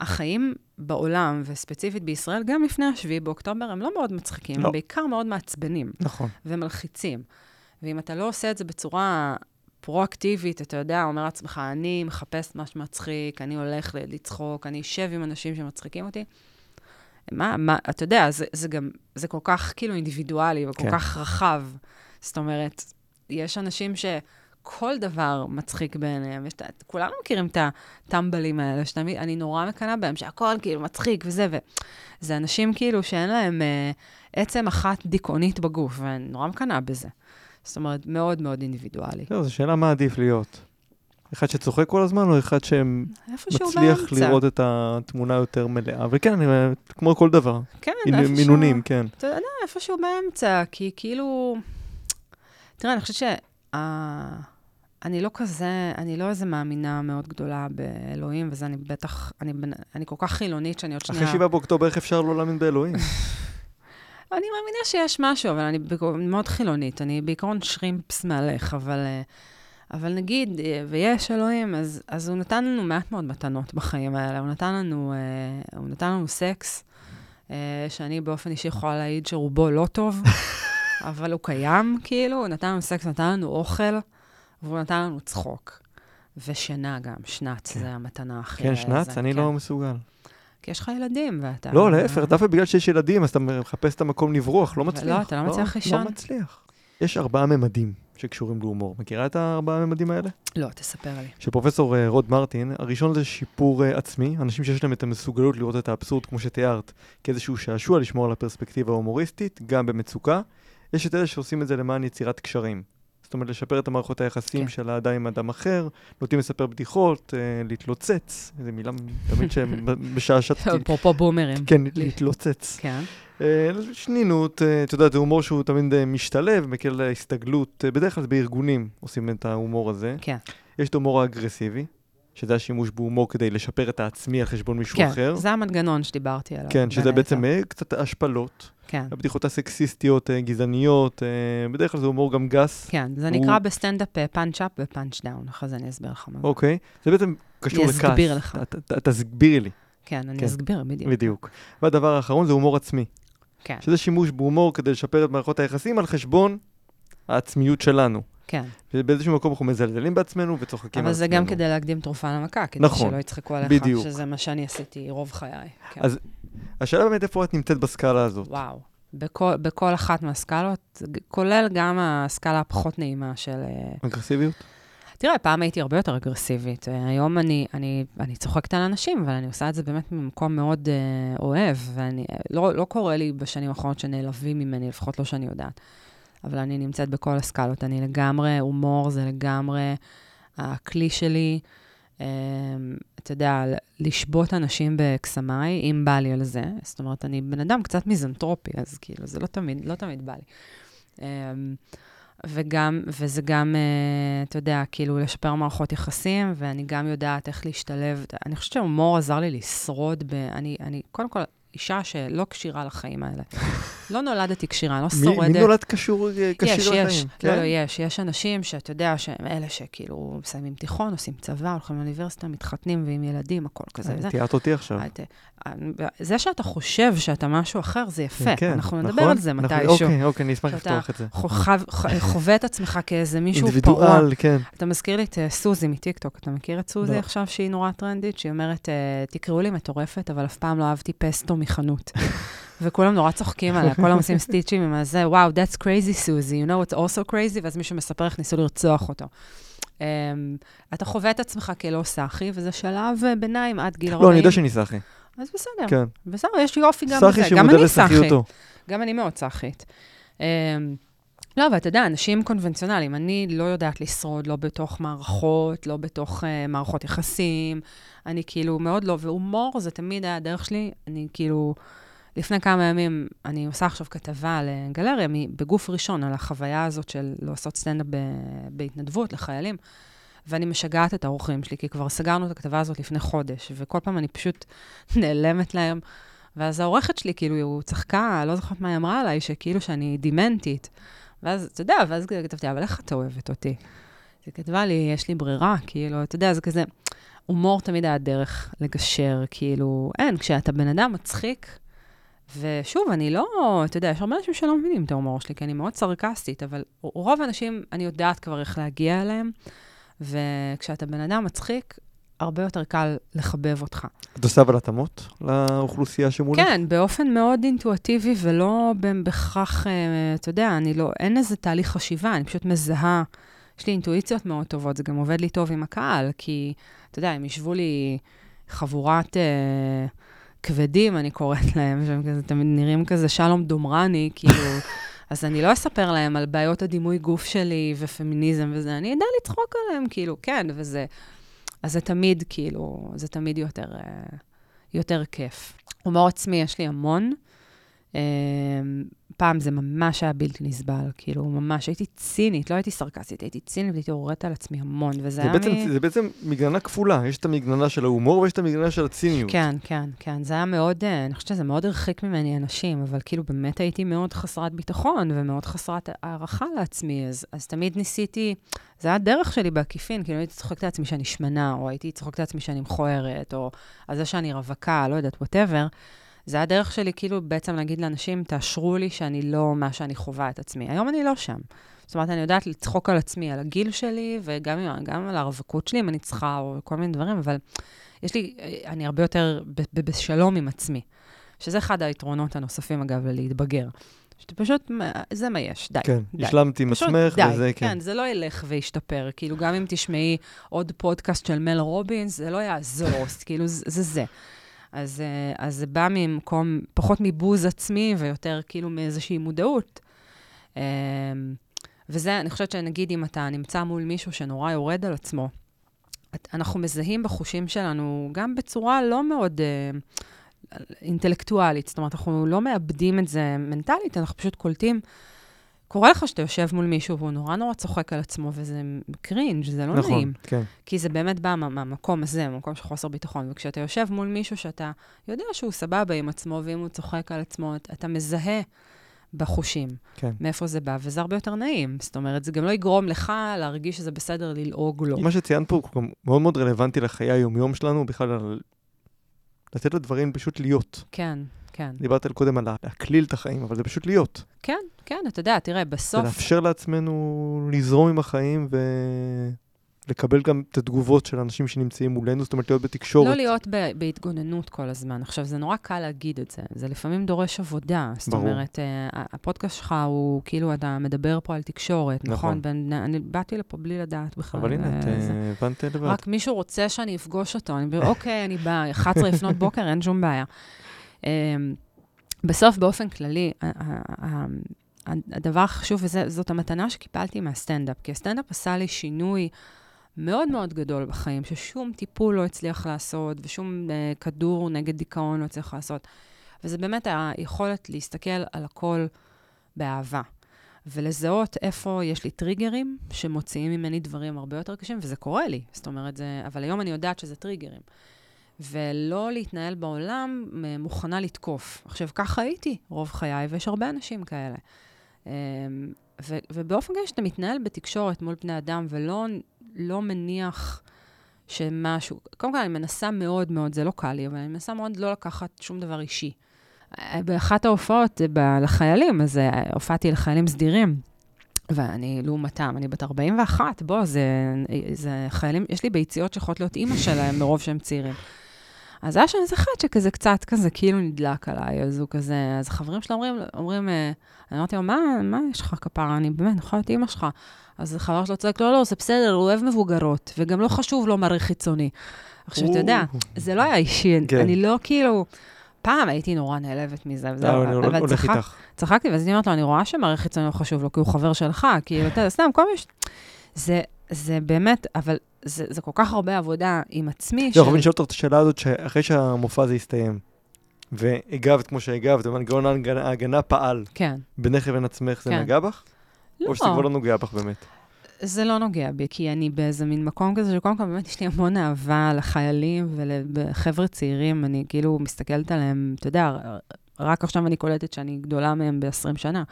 החיים בעולם, וספציפית בישראל, גם לפני השביעי באוקטובר, הם לא מאוד מצחיקים, לא. הם בעיקר מאוד מעצבנים נכון. ומלחיצים. ואם אתה לא עושה את זה בצורה פרואקטיבית, אתה יודע, אומר לעצמך, אני מחפש מה שמצחיק, אני הולך לצחוק, אני אשב עם אנשים שמצחיקים אותי. מה, מה, אתה יודע, זה, זה גם, זה כל כך כאילו אינדיבידואלי וכל כן. כך רחב. זאת אומרת, יש אנשים שכל דבר מצחיק בעיניהם. יש, כולנו מכירים את הטמבלים האלה, שתמיד, אני נורא מקנאה בהם, שהכל כאילו מצחיק וזה, וזה אנשים כאילו שאין להם אה, עצם אחת דיכאונית בגוף, ואני נורא מקנאה בזה. זאת אומרת, מאוד מאוד אינדיבידואלי. זהו, זו שאלה מה עדיף להיות. אחד שצוחק כל הזמן, או אחד שמצליח. לראות את התמונה יותר מלאה. וכן, אני, כמו כל דבר. כן, איפשהו... מינונים, כן. אתה יודע, איפשהו באמצע, כי כאילו... תראה, אני חושבת ש... אני לא כזה, אני לא איזה מאמינה מאוד גדולה באלוהים, וזה אני בטח, אני, אני כל כך חילונית שאני עוד שנייה... אחרי שבעה באוקטובר, איך אפשר לא להאמין באלוהים? אני מאמינה שיש משהו, אבל אני בעיקר- מאוד חילונית. אני בעיקרון שרימפס מהלך, אבל, אה, אבל נגיד, אה, ויש אלוהים, אז, אז הוא נתן לנו מעט מאוד מתנות בחיים האלה. הוא נתן לנו, אה, הוא נתן לנו סקס, שאני באופן אישי יכולה להעיד שרובו לא טוב, אבל הוא קיים, כאילו. הוא נתן לנו סקס, נתן לנו אוכל, והוא נתן לנו צחוק. ושינה גם, שנץ, כן. זה המתנה הכי... כן, שנץ? זה, אני כן. לא מסוגל. כי יש לך ילדים, ואתה... לא, להפך, דווקא בגלל שיש ילדים, אז אתה מחפש את המקום לברוח, לא אבל מצליח. לא, אתה לא מצליח לישון. לא מצליח. יש ארבעה ממדים שקשורים להומור. מכירה את הארבעה ממדים האלה? לא, תספר לי. של פרופסור אה, רוד מרטין, הראשון זה שיפור אה, עצמי, אנשים שיש להם את המסוגלות לראות את האבסורד, כמו שתיארת, כאיזשהו שעשוע לשמור על הפרספקטיבה ההומוריסטית, גם במצוקה. יש את אלה שעושים את זה למען יצירת קשרים. זאת אומרת, לשפר את המערכות היחסים כן. של האדם עם אדם אחר, נוטים לספר בדיחות, אה, להתלוצץ, איזו מילה תמיד שמשעשעתי. אפרופו בומרים. כן, להתלוצץ. כן. אה, שנינות, אה, את יודעת, זה הומור שהוא תמיד אה, משתלב, מקל ההסתגלות, אה, בדרך כלל זה בארגונים עושים את ההומור הזה. כן. יש את ההומור האגרסיבי, שזה השימוש בהומור כדי לשפר את העצמי על חשבון מישהו כן, אחר. זה המנגנון שדיברתי עליו. כן, שזה בעצם היתר. אה, קצת השפלות, כן, הבדיחות הסקסיסטיות, אה, גזעניות, אה, בדרך כלל זה הומור גם גס, כן, זה הוא- נקרא בסטנדאפ punch up ו punch down, אחרי זה אני אסביר לך מה זה. אוקיי? זה בעצם קשור אני לכעס. אסביר לך. ת- ת- ת- תסבירי לי, כן, אני כן. אסביר, בדיוק. בדיוק. והדבר האחרון זה הומור עצמי, כן, שזה שימוש בהומור כדי לשפר את מערכות היחסים על חשבון העצמיות שלנו. כן. ובאיזשהו מקום אנחנו מזלזלים בעצמנו וצוחקים על אבל עצמנו. זה גם כדי להקדים תרופה למכה, כדי נכון, שלא יצחקו עליך, בדיוק. שזה מה שאני עשיתי רוב חיי. כן. אז השאלה באמת איפה את נמצאת בסקאלה הזאת. וואו. בכל, בכל אחת מהסקלות, כולל גם הסקאלה הפחות נעימה של... אה, אגרסיביות? תראה, פעם הייתי הרבה יותר אגרסיבית. אה, היום אני, אני, אני צוחקת על אנשים, אבל אני עושה את זה באמת ממקום מאוד אה, אוהב, ואני, אה, לא, לא קורה לי בשנים האחרונות שנעלבים ממני, לפחות לא שאני יודעת. אבל אני נמצאת בכל הסקלות. אני לגמרי, הומור זה לגמרי הכלי שלי. אה, אתה יודע, לשבות אנשים בקסמיי, אם בא לי על זה. זאת אומרת, אני בן אדם קצת מיזנטרופי, אז כאילו, זה לא תמיד, לא תמיד בא לי. אה, וגם, וזה גם, אה, אתה יודע, כאילו, לשפר מערכות יחסים, ואני גם יודעת איך להשתלב. אני חושבת שהומור עזר לי לשרוד ב... אני, אני קודם כל, אישה שלא כשירה לחיים האלה. לא נולדתי כשירה, לא שורדת. מי נולד קשור, אה, יש, כשיר יש. לחיים? לא, כן? לא, יש. יש אנשים שאתה יודע שהם אלה שכאילו מסיימים תיכון, עושים צבא, הולכים לאוניברסיטה, מתחתנים ועם ילדים, הכל כזה. אה, תיארת אותי עכשיו. ת- זה שאתה חושב שאתה משהו אחר, זה יפה. כן, אנחנו נדבר נכון? על זה מתישהו. אוקיי, אוקיי, אני אשמח שאתה לפתוח את זה. חו- חווה את עצמך כאיזה מישהו פרוע. אינדיבידואל, כן. אתה מזכיר לי את אה, סוזי מטיקטוק. אתה מכיר את סוזי לא. עכשיו, שהיא נורא טרנדית? שהיא אומרת, אה, תקראו לי מטורפת, אבל אף פעם לא אהבתי פסטו מחנות. וכולם נורא צוחקים עליה, כולם עושים סטיצ'ים עם הזה, וואו, that's crazy, סוזי, you know what's also crazy, ואז מישהו מספר איך ניסו לרצוח אותו. Um, אתה חווה את עצמך כלא סאחי, וזה שלב אה, ביניים עד גיל 40. לא, אני יודע שאני סאחי. אז בסדר, כן. בסדר, יש יופי גם סאחי בזה. גם שמודע סאחי. לסאחיותו. גם אני מאוד סאחית. Um, לא, אבל אתה יודע, אנשים קונבנציונליים, אני לא יודעת לשרוד לא בתוך מערכות, לא בתוך uh, מערכות יחסים. אני כאילו מאוד לא, והומור זה תמיד היה הדרך שלי, אני כאילו לפני כמה ימים, אני עושה עכשיו כתבה לגלריה בגוף ראשון על החוויה הזאת של לעשות סטנדאפ בהתנדבות לחיילים, ואני משגעת את האורחים שלי, כי כבר סגרנו את הכתבה הזאת לפני חודש, וכל פעם אני פשוט נעלמת להם. ואז העורכת שלי, כאילו, הוא צחקה, לא זוכרת מה היא אמרה עליי, שכאילו שאני דימנטית. ואז, אתה יודע, ואז כתבתי, אבל איך את אוהבת אותי? היא כתבה לי, יש לי ברירה, כאילו, אתה יודע, זה כזה, הומור תמיד היה דרך לגשר, כאילו, אין, כשאתה בן אדם מצחיק, ושוב, אני לא, אתה יודע, יש הרבה אנשים שלא מבינים את ההומור שלי, כי אני מאוד סרקסטית, אבל רוב האנשים, אני יודעת כבר איך להגיע אליהם, וכשאתה בן אדם מצחיק, הרבה יותר קל לחבב אותך. את עושה אבל התאמות לאוכלוסייה שמולך? כן, באופן מאוד אינטואטיבי ולא בהכרח, אה, אתה יודע, אני לא, אין איזה תהליך חשיבה, אני פשוט מזהה. יש לי אינטואיציות מאוד טובות, זה גם עובד לי טוב עם הקהל, כי, אתה יודע, הם ישבו לי חבורת אה, כבדים, אני קוראת להם, שהם כזה תמיד נראים כזה שלום דומרני, כאילו, אז אני לא אספר להם על בעיות הדימוי גוף שלי ופמיניזם וזה, אני אדע לצחוק עליהם, כאילו, כן, וזה... אז זה תמיד, כאילו, זה תמיד יותר, אה, יותר כיף. הומור עצמי יש לי המון. אה, פעם זה ממש היה בלתי נסבל, כאילו, ממש הייתי צינית, לא הייתי סרקסטית, הייתי צינית והייתי יורדת על עצמי המון, וזה זה היה בעצם, מ... זה בעצם מגננה כפולה, יש את המגננה של ההומור ויש את המגננה של הציניות. כן, כן, כן, זה היה מאוד, אה, אני חושבת שזה מאוד הרחיק ממני אנשים, אבל כאילו באמת הייתי מאוד חסרת ביטחון ומאוד חסרת הערכה לעצמי, אז, אז תמיד ניסיתי, זה היה הדרך שלי בעקיפין, כאילו הייתי צוחקת לעצמי שאני שמנה, או הייתי צוחקת לעצמי שאני מכוערת, או על זה שאני רווקה, לא יודעת, וואטאבר. זה הדרך שלי כאילו בעצם להגיד לאנשים, תאשרו לי שאני לא מה שאני חווה את עצמי. היום אני לא שם. זאת אומרת, אני יודעת לצחוק על עצמי, על הגיל שלי, וגם גם על הרווקות שלי, אם אני צריכה, או כל מיני דברים, אבל יש לי, אני הרבה יותר בשלום עם עצמי. שזה אחד היתרונות הנוספים, אגב, להתבגר. שאתה פשוט, זה מה יש, די. כן, די. השלמתי עם עצמך, וזה, כן. כן. זה לא ילך וישתפר. כאילו, גם אם תשמעי עוד פודקאסט של מל רובינס, זה לא יעזור, כאילו, זה זה. אז, אה, אז זה בא ממקום, פחות מבוז עצמי ויותר כאילו מאיזושהי מודעות. אמ, וזה, אני חושבת שנגיד אם אתה נמצא מול מישהו שנורא יורד על עצמו, אנחנו מזהים בחושים שלנו גם בצורה לא מאוד uh, אינטלקטואלית, זאת אומרת, אנחנו לא מאבדים את זה מנטלית, אנחנו פשוט קולטים. קורה לך שאתה יושב מול מישהו והוא נורא נורא צוחק על עצמו, וזה קרינג', זה לא נכון, נעים. כן. כי זה באמת בא מה- מהמקום הזה, מהמקום של חוסר ביטחון. וכשאתה יושב מול מישהו שאתה יודע שהוא סבבה עם עצמו, ואם הוא צוחק על עצמו, אתה- אתה מזהה בחושים כן. מאיפה זה בא, וזה הרבה יותר נעים. זאת אומרת, זה גם לא יגרום לך להרגיש שזה בסדר ללעוג לו. מה שציינת פה הוא גם מאוד מאוד רלוונטי לחיי היומיום שלנו, בכלל על... לתת לדברים פשוט להיות. כן, כן. דיברת על קודם על להקליל את החיים, אבל זה פשוט להיות. כן, כן, אתה יודע, תראה, זה בסוף... לאפשר לעצמנו לזרום עם החיים ולקבל גם את התגובות של אנשים שנמצאים מולנו, זאת אומרת להיות בתקשורת. לא להיות ב- בהתגוננות כל הזמן. עכשיו, זה נורא קל להגיד את זה. זה לפעמים דורש עבודה. זאת ברור. אומרת, אה, הפודקאסט שלך הוא כאילו, אתה מדבר פה על תקשורת, נכון? נכון. בין, אני באתי לפה בלי לדעת בכלל. אבל הנה, את אה, זה- אה, הבנת לבד. רק מישהו רוצה שאני אפגוש אותו. אני אומר, אוקיי, אני באה, 11 לפנות בוקר, אין שום בעיה. אמ, בסוף, באופן כללי, הדבר החשוב, וזאת המתנה שקיבלתי מהסטנדאפ, כי הסטנדאפ עשה לי שינוי מאוד מאוד גדול בחיים, ששום טיפול לא הצליח לעשות, ושום uh, כדור נגד דיכאון לא הצליח לעשות. וזה באמת היכולת להסתכל על הכל באהבה. ולזהות איפה יש לי טריגרים שמוציאים ממני דברים הרבה יותר קשים, וזה קורה לי. זאת אומרת, זה... אבל היום אני יודעת שזה טריגרים. ולא להתנהל בעולם מוכנה לתקוף. עכשיו, ככה הייתי רוב חיי, ויש הרבה אנשים כאלה. אמ, ו- ובאופן כזה שאתה מתנהל בתקשורת מול בני אדם ולא לא מניח שמשהו... קודם כל, אני מנסה מאוד מאוד, זה לא קל לי, אבל אני מנסה מאוד לא לקחת שום דבר אישי. באחת ההופעות לחיילים, אז אה, הופעתי לחיילים סדירים. ואני לעומתם, אני בת 41, בוא, זה, זה חיילים, יש לי ביציות שיכולות להיות אימא שלהם מרוב שהם צעירים. אז היה שם איזה אחד שכזה קצת כזה כאילו נדלק עליי, אז הוא כזה, אז החברים שלו אומרים, אומרים, אה, אני אמרתי לו, מה, מה יש לך כפרה? אני באמת, יכולה להיות אימא שלך. אז החבר שלו צועק, לא, לא, זה בסדר, הוא אוהב מבוגרות, וגם לא חשוב לו מראה חיצוני. עכשיו, אתה יודע, זה לא היה אישי, כן. אני לא כאילו... פעם הייתי נורא נעלבת מזה, לא, הולך- אבל צחק- איתך. צחקתי, ואז אני אומרת לו, אני רואה שמראה חיצוני לא חשוב לו, כי הוא חבר שלך, כאילו, אתה יודע, סתם, כל מיני... זה באמת, אבל זה, זה כל כך הרבה עבודה עם עצמי, לא, אני שואל אותך את השאלה הזאת שאחרי שהמופע הזה יסתיים. והגבת כמו שהגבת, ומנגנון ההגנה פעל כן. בינך לבין עצמך, זה כן. נגע בך? לא, או שזה כבר לא נוגע בך באמת? זה לא נוגע בי, כי אני באיזה מין מקום כזה, שקודם כל באמת יש לי המון אהבה לחיילים ולחבר'ה צעירים, אני כאילו מסתכלת עליהם, אתה יודע, רק עכשיו אני קולטת שאני גדולה מהם ב-20 שנה,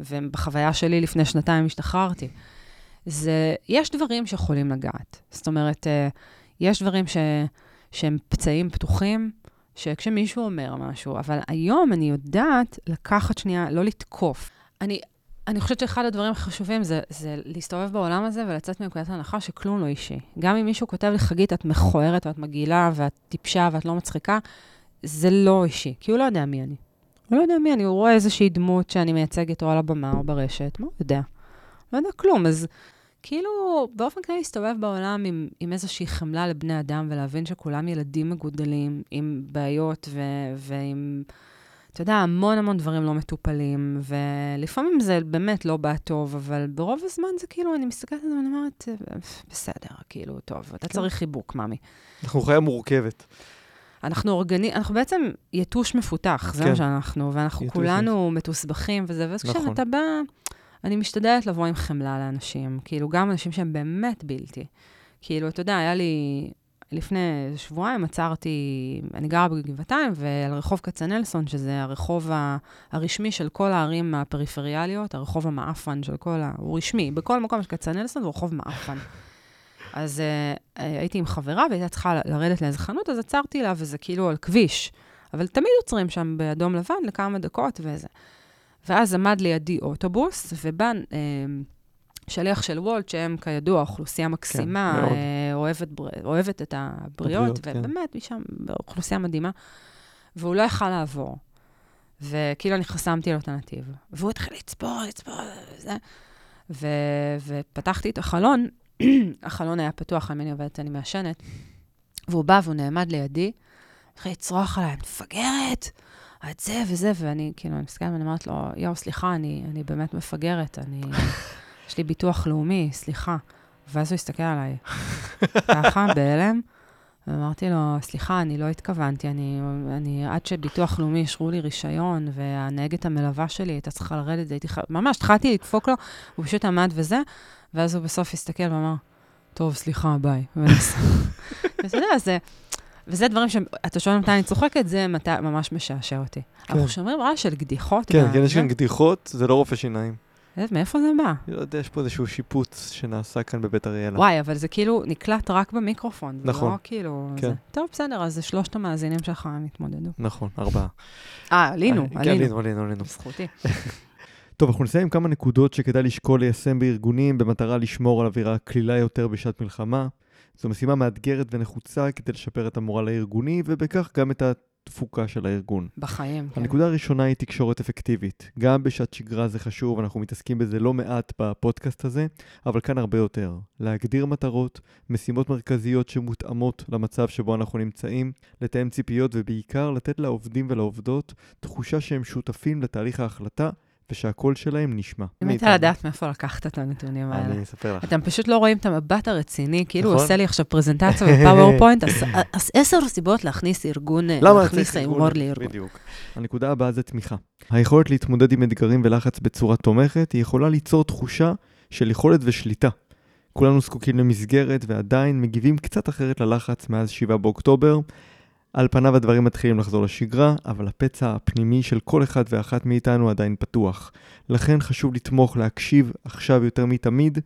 ובחוויה שלי לפני שנתיים השתחררתי. זה, יש דברים שיכולים לגעת. זאת אומרת, אה, יש דברים ש, שהם פצעים פתוחים, שכשמישהו אומר משהו, אבל היום אני יודעת לקחת שנייה, לא לתקוף. אני, אני חושבת שאחד הדברים החשובים זה, זה להסתובב בעולם הזה ולצאת מנקודת ההנחה שכלום לא אישי. גם אם מישהו כותב לי, חגית, את מכוערת ואת מגעילה ואת טיפשה ואת לא מצחיקה, זה לא אישי, כי הוא לא יודע מי אני. הוא לא יודע מי אני, הוא רואה איזושהי דמות שאני מייצגת או על הבמה או ברשת, מה הוא יודע? לא יודע כלום, אז כאילו, באופן כללי להסתובב בעולם עם, עם איזושהי חמלה לבני אדם ולהבין שכולם ילדים מגודלים עם בעיות ו- ועם, אתה יודע, המון המון דברים לא מטופלים, ולפעמים זה באמת לא בא טוב, אבל ברוב הזמן זה כאילו, אני מסתכלת על זה ואני אומרת, בסדר, כאילו, טוב, אתה כן. צריך חיבוק, ממי. אנחנו חיה מורכבת. אנחנו אורגני, אנחנו בעצם יתוש מפותח, זה כן. מה שאנחנו, ואנחנו יתוש כולנו מתוסבכים וזה, ואז נכון. כשאתה בא, אני משתדלת לבוא עם חמלה לאנשים, כאילו, גם אנשים שהם באמת בלתי. כאילו, אתה יודע, היה לי, לפני שבועיים עצרתי, אני גרה בגבעתיים, ועל רחוב כצנלסון, שזה הרחוב הרשמי של כל הערים הפריפריאליות, הרחוב המעפן של כל ה... הוא רשמי, בכל מקום יש כצנלסון, הוא רחוב מעפן. אז uh, הייתי עם חברה והייתה צריכה לרדת לאיזה חנות, אז עצרתי לה, וזה כאילו על כביש. אבל תמיד עוצרים שם באדום לבן לכמה דקות וזה. ואז עמד לידי אוטובוס, ובא אה, שליח של וולט, שהם כידוע אוכלוסייה מקסימה, מאוד. אה, אוהבת, בר... אוהבת את הבריות, הבריות, כן. ובאמת, משם אוכלוסייה מדהימה. והוא לא יכל לעבור. וכאילו אני חסמתי לו את הנתיב. והוא התחיל לצפור, לצפור, וזה. ו... ופתחתי את החלון, החלון היה פתוח, על מי אני עובדת, אני מעשנת, והוא בא והוא נעמד לידי, התחיל לצרוח עליי, מפגרת, את זה וזה, ואני כאילו, אני מסתכלת ואני אומרת לו, יואו, סליחה, אני, אני באמת מפגרת, אני, יש לי ביטוח לאומי, סליחה. ואז הוא הסתכל עליי, ככה, בהלם, ואמרתי לו, סליחה, אני לא התכוונתי, אני, אני עד שביטוח לאומי אישרו לי רישיון, והנהגת המלווה שלי הייתה צריכה לרדת, הייתי חייבת, ממש, התחלתי לדפוק לו, הוא פשוט עמד וזה, ואז הוא בסוף הסתכל ואמר, טוב, סליחה, ביי. ואתה יודע, זה... וזה דברים שאתה שואל מתי אני צוחקת, זה מתי, ממש משעשע אותי. כן. אנחנו שומרים רעש של גדיחות. כן, כן, יש כאן גדיחות, זה לא רופא שיניים. איזה- מאיפה זה בא? אני לא יודע, יש פה איזשהו שיפוץ שנעשה כאן בבית אריאלה. וואי, אבל זה כאילו נקלט רק במיקרופון. זה נכון. לא כאילו... כן. זה. טוב, בסדר, אז זה שלושת המאזינים שלך הם התמודדו. נכון, ארבעה. אה, עלינו, אה, כן, עלינו. עלינו, עלינו, עלינו. בזכותי. טוב, אנחנו נסיים עם כמה נקודות שכדאי לשקול ליישם בארגונים במטרה לשמור על אווירה קלילה יותר בשעת מלחמה. זו משימה מאתגרת ונחוצה כדי לשפר את המורל הארגוני, ובכך גם את התפוקה של הארגון. בחיים, כן. הנקודה הראשונה היא תקשורת אפקטיבית. גם בשעת שגרה זה חשוב, אנחנו מתעסקים בזה לא מעט בפודקאסט הזה, אבל כאן הרבה יותר. להגדיר מטרות, משימות מרכזיות שמותאמות למצב שבו אנחנו נמצאים, לתאם ציפיות ובעיקר לתת לעובדים ולעובדות תחושה שהם שותפים לתהליך ההחלטה ושהקול שלהם נשמע. אני מתה לדעת מאיפה לקחת את הנתונים האלה. אני אספר לך. אתם פשוט לא רואים את המבט הרציני, כאילו הוא נכון. עושה לי עכשיו פרזנטציה ב PowerPoint, אז- אז עשר סיבות להכניס ארגון, למה להכניס הומור לארגון. בדיוק. הנקודה הבאה זה תמיכה. היכולת להתמודד עם אתגרים ולחץ בצורה תומכת, היא יכולה ליצור תחושה של יכולת ושליטה. כולנו זקוקים למסגרת ועדיין מגיבים קצת אחרת ללחץ מאז 7 באוקטובר. על פניו הדברים מתחילים לחזור לשגרה, אבל הפצע הפנימי של כל אחד ואחת מאיתנו עדיין פתוח. לכן חשוב לתמוך, להקשיב עכשיו יותר מתמיד,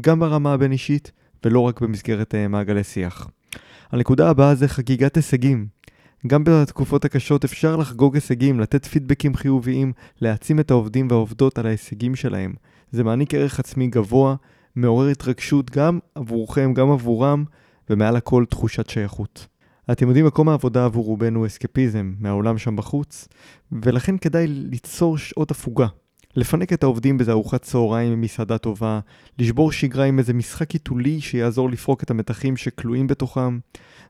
גם ברמה הבין-אישית, ולא רק במסגרת אה, מעגלי שיח. הנקודה הבאה זה חגיגת הישגים. גם בתקופות הקשות אפשר לחגוג הישגים, לתת פידבקים חיוביים, להעצים את העובדים והעובדות על ההישגים שלהם. זה מעניק ערך עצמי גבוה, מעורר התרגשות גם עבורכם, גם עבורם, ומעל הכל תחושת שייכות. אתם יודעים, מקום העבודה עבור רובנו הוא אסקפיזם מהעולם שם בחוץ, ולכן כדאי ליצור שעות הפוגה. לפנק את העובדים באיזה ארוחת צהריים עם מסעדה טובה, לשבור שגרה עם איזה משחק עיתולי שיעזור לפרוק את המתחים שכלואים בתוכם.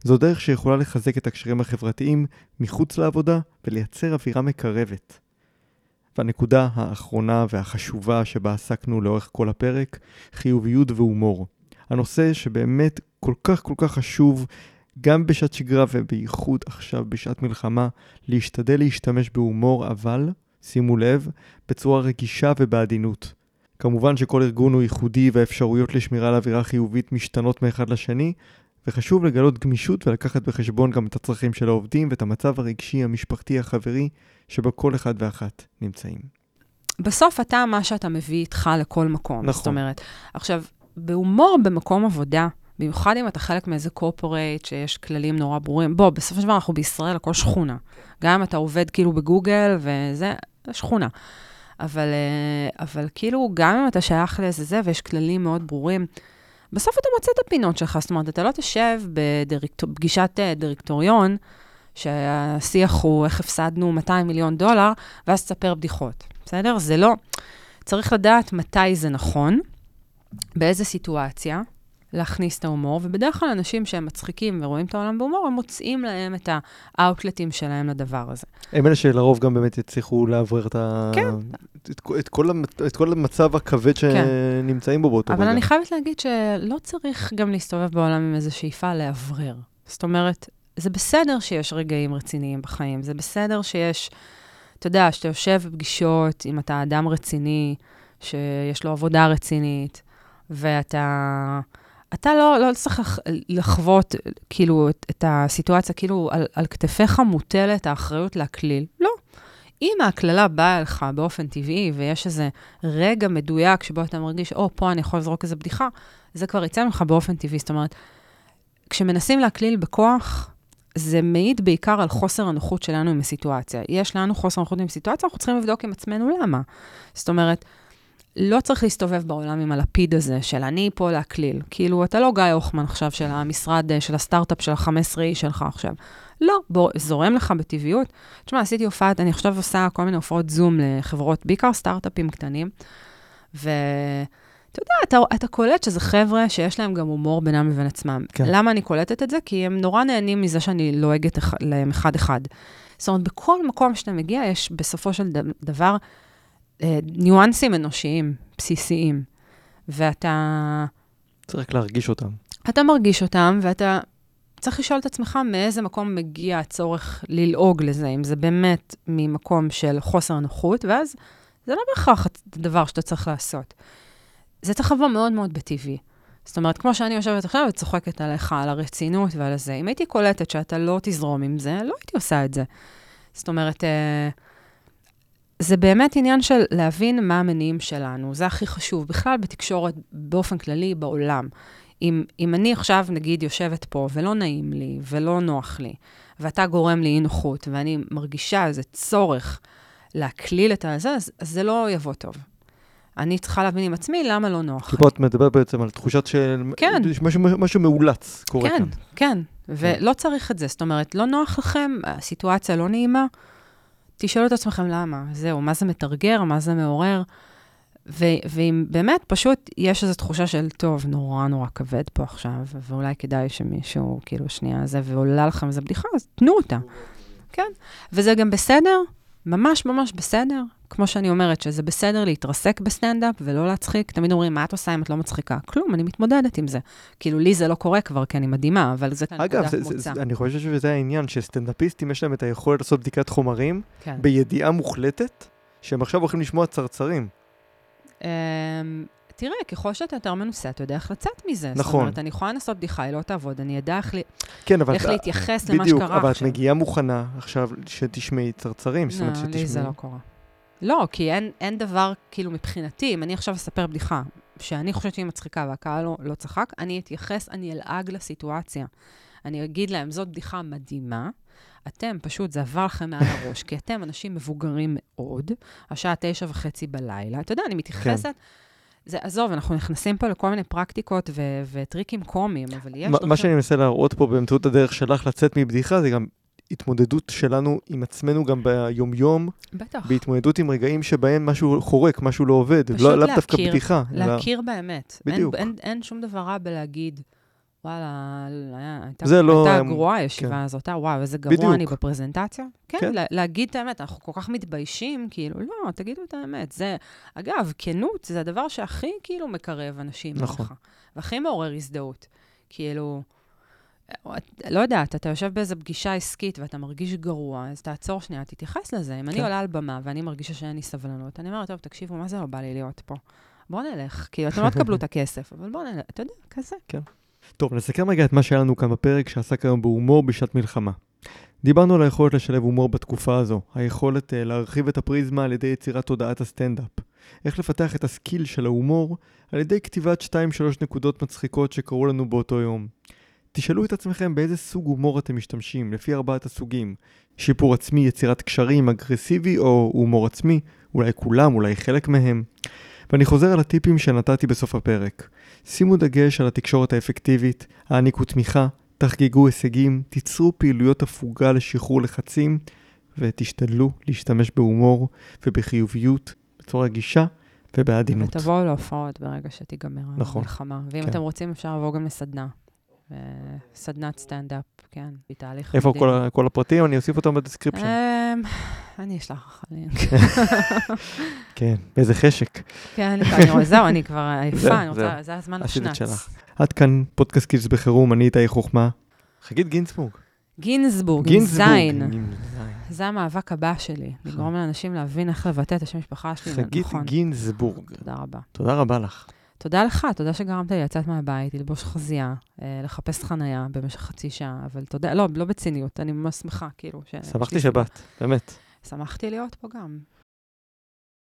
זו דרך שיכולה לחזק את הקשרים החברתיים מחוץ לעבודה ולייצר אווירה מקרבת. והנקודה האחרונה והחשובה שבה עסקנו לאורך כל הפרק, חיוביות והומור. הנושא שבאמת כל כך כל כך חשוב גם בשעת שגרה ובייחוד עכשיו בשעת מלחמה, להשתדל להשתמש בהומור, אבל, שימו לב, בצורה רגישה ובעדינות. כמובן שכל ארגון הוא ייחודי והאפשרויות לשמירה על אווירה חיובית משתנות מאחד לשני, וחשוב לגלות גמישות ולקחת בחשבון גם את הצרכים של העובדים ואת המצב הרגשי, המשפחתי, החברי, שבו כל אחד ואחת נמצאים. בסוף אתה מה שאתה מביא איתך לכל מקום. נכון. זאת אומרת, עכשיו, בהומור במקום עבודה, במיוחד אם אתה חלק מאיזה קורפורייט שיש כללים נורא ברורים, בוא, בסופו של דבר אנחנו בישראל, הכל שכונה. גם אם אתה עובד כאילו בגוגל וזה, זה שכונה. אבל, אה, אבל כאילו, גם אם אתה שייך לאיזה זה ויש כללים מאוד ברורים, בסוף אתה מוצא את הפינות שלך. זאת אומרת, אתה לא תשב בפגישת אה, דירקטוריון, שהשיח הוא איך הפסדנו 200 מיליון דולר, ואז תספר בדיחות, בסדר? זה לא... צריך לדעת מתי זה נכון, באיזה סיטואציה, להכניס את ההומור, ובדרך כלל אנשים שהם מצחיקים ורואים את העולם בהומור, הם מוצאים להם את האאוטלטים שלהם לדבר הזה. הם אלה שלרוב גם באמת יצליחו לאוורר את, ה... כן. את, את, כל, המצ- את כל המצב הכבד שנמצאים בו באותו אבל רגע. אני חייבת להגיד שלא צריך גם להסתובב בעולם עם איזו שאיפה לאוורר. זאת אומרת, זה בסדר שיש רגעים רציניים בחיים, זה בסדר שיש, אתה יודע, שאתה יושב בפגישות, אם אתה אדם רציני, שיש לו עבודה רצינית, ואתה... אתה לא, לא צריך לח- לחוות, כאילו, את, את הסיטואציה, כאילו, על, על כתפיך מוטלת האחריות להקליל. לא. אם ההקללה באה אליך באופן טבעי, ויש איזה רגע מדויק שבו אתה מרגיש, או, פה אני יכול לזרוק איזה בדיחה, זה כבר יצא ממך באופן טבעי. זאת אומרת, כשמנסים להקליל בכוח, זה מעיד בעיקר על חוסר הנוחות שלנו עם הסיטואציה. יש לנו חוסר נוחות עם סיטואציה, אנחנו צריכים לבדוק עם עצמנו למה. זאת אומרת, לא צריך להסתובב בעולם עם הלפיד הזה של אני פה להקליל. כאילו, אתה לא גיא הוחמן עכשיו של המשרד, אה, של הסטארט-אפ של ה-15 איש שלך עכשיו. לא, בוא, זורם לך בטבעיות. תשמע, עשיתי הופעת, אני עכשיו עושה כל מיני הופעות זום לחברות, בעיקר סטארט-אפים קטנים, ואתה יודע, אתה, אתה קולט שזה חבר'ה שיש להם גם הומור בינם לבין עצמם. כן. למה אני קולטת את זה? כי הם נורא נהנים מזה שאני לועגת להם אחד-אחד. זאת אומרת, בכל מקום שאתה מגיע, יש בסופו של דבר ניואנסים אנושיים, בסיסיים. ואתה צריך להרגיש אותם. אתה מרגיש אותם, ואתה צריך לשאול את עצמך מאיזה מקום מגיע הצורך ללעוג לזה, אם זה באמת ממקום של חוסר נוחות, ואז זה לא בהכרח הדבר שאתה צריך לעשות. זה צריך לבוא מאוד מאוד בטבעי. זאת אומרת, כמו שאני יושבת עכשיו וצוחקת עליך, על הרצינות ועל הזה, אם הייתי קולטת שאתה לא תזרום עם זה, לא הייתי עושה את זה. זאת אומרת, אה, זה באמת עניין של להבין מה המניעים שלנו, זה הכי חשוב. בכלל בתקשורת, באופן כללי, בעולם. אם, אם אני עכשיו, נגיד, יושבת פה ולא נעים לי ולא נוח לי, ואתה גורם לי אי נוחות, ואני מרגישה איזה צורך להקליל את הזה, אז, אז זה לא יבוא טוב. אני צריכה להבין עם עצמי למה לא נוח. כי פה את מדברת בעצם על תחושת של... כן. משהו, משהו מאולץ קורה כן, כאן. כן, ולא צריך את זה. זאת אומרת, לא נוח לכם, הסיטואציה לא נעימה, תשאלו את עצמכם למה. זהו, מה זה מתרגר, מה זה מעורר. ו- ואם באמת פשוט יש איזו תחושה של, טוב, נורא נורא כבד פה עכשיו, ואולי כדאי שמישהו, כאילו, שנייה זה, ועולה לכם איזו בדיחה, אז תנו אותה. כן. וזה גם בסדר, ממש ממש בסדר. כמו שאני אומרת, שזה בסדר להתרסק בסטנדאפ ולא להצחיק. תמיד אומרים, מה את עושה אם את לא מצחיקה? כלום, אני מתמודדת עם זה. כאילו, לי זה לא קורה כבר, כי אני מדהימה, אבל זה אגב, נקודת זה, זה, מוצא. זה, אני חושב שזה העניין, שסטנדאפיסטים יש להם את היכולת לעשות בדיקת חומרים כן. בידיעה מוחלטת, שהם עכשיו הולכים לשמוע צרצרים. תראה, ככל שאתה יותר מנוסה, אתה יודע איך לצאת מזה. זאת נכון. אומרת, אני יכולה לנסות בדיחה, היא לא תעבוד, אני אדע איך, כן, אבל... איך את- להתייחס למה בדיוק, שקרה אבל את עכשיו. מגיעה מוכנה עכשיו שתשמעי צרצרים, זאת אומרת לא, שתשמעי... לי זה לא קורה. לא, כי אין, אין דבר, כאילו, מבחינתי, אם אני עכשיו אספר בדיחה, שאני חושבת שהיא מצחיקה והקהל לא, לא צחק, אני אתייחס, אני אלעג לסיטואציה. אני אגיד להם, זאת בדיחה מדהימה, אתם פשוט, זה עבר לכם מעל הראש, כי אתם אנשים מבוגרים מאוד, השעה תשע וחצי בלילה. אתה יודע, אני מתייחסת... זה, עזוב, אנחנו נכנסים פה לכל מיני פרקטיקות ו- וטריקים קומיים, אבל יש... מה- מה שאני מנסה להראות פה באמצעות הדרך שלך לצאת מבדיחה, זה גם התמודדות שלנו עם עצמנו גם ביומיום, בטח. בהתמודדות עם רגעים שבהם משהו חורק, משהו לא עובד, פשוט לא לאו דווקא להכיר- בדיחה. אלא- להכיר באמת. בדיוק. אין, אין, אין שום דבר רע בלהגיד, וואלה, הייתה, זה לא- הייתה גרועה הישיבה כן. הזאת, אה, וואו, איזה גרוע בדיוק. אני בפרזנטציה. כן, כן. לה, להגיד את האמת, אנחנו כל כך מתביישים, כאילו, לא, תגידו את האמת. זה, אגב, כנות זה הדבר שהכי כאילו מקרב אנשים נכון. אליך, והכי מעורר הזדהות. כאילו, לא יודעת, אתה יושב באיזו פגישה עסקית ואתה מרגיש גרוע, אז תעצור שנייה, תתייחס לזה. אם אני כן. עולה על במה ואני מרגישה שאין לי סבלנות, אני אומרת, טוב, תקשיבו, מה זה לא בא לי להיות פה? בואו נלך, כאילו, אתם לא תקבלו את הכסף, אבל בואו נלך, אתה יודע, כזה. טוב, נסכם רגע את מה שהיה לנו כאן בפרק שעסק היום בהומור בשעת מלחמה. דיברנו על היכולת לשלב הומור בתקופה הזו, היכולת uh, להרחיב את הפריזמה על ידי יצירת תודעת הסטנדאפ. איך לפתח את הסקיל של ההומור על ידי כתיבת 2-3 נקודות מצחיקות שקרו לנו באותו יום. תשאלו את עצמכם באיזה סוג הומור אתם משתמשים, לפי ארבעת הסוגים. שיפור עצמי, יצירת קשרים, אגרסיבי או הומור עצמי, אולי כולם, אולי חלק מהם. ואני חוזר על הטיפים שנתתי בסוף הפרק. שימו דגש על התקשורת האפקטיבית, העניקו תמיכה, תחגגו הישגים, תיצרו פעילויות הפוגה לשחרור לחצים, ותשתדלו להשתמש בהומור ובחיוביות בצורה רגישה ובעדינות. ותבואו להופעות ברגע שתיגמר נכון. המלחמה. ואם כן. אתם רוצים, אפשר לבוא גם לסדנה. סדנת סטנדאפ, כן, היא תהליך איפה מדהים. כל, ה- כל הפרטים? אני אוסיף אותם ב description. אמ, אני אשלח לך לינק. כן, באיזה חשק. כן, אני רואה, זהו, אני כבר עייפה. זה הזמן לשנץ. שלך. עד כאן פודקאסט skills בחירום, אני איתי חוכמה. חגית גינצבורג. גינזבורג. עם זין. זה המאבק הבא שלי, לגרום לאנשים להבין איך לבטא את השם משפחה שלי חגית נכון. גינזבורג. תודה רבה. תודה רבה לך. תודה לך, תודה שגרמת לי לצאת מהבית, ללבוש חזייה, אה, לחפש חנייה במשך חצי שעה, אבל תודה, לא, לא בציניות, אני ממש שמחה, כאילו. ש- שמחתי. שבאת, באמת. שמחתי להיות פה גם.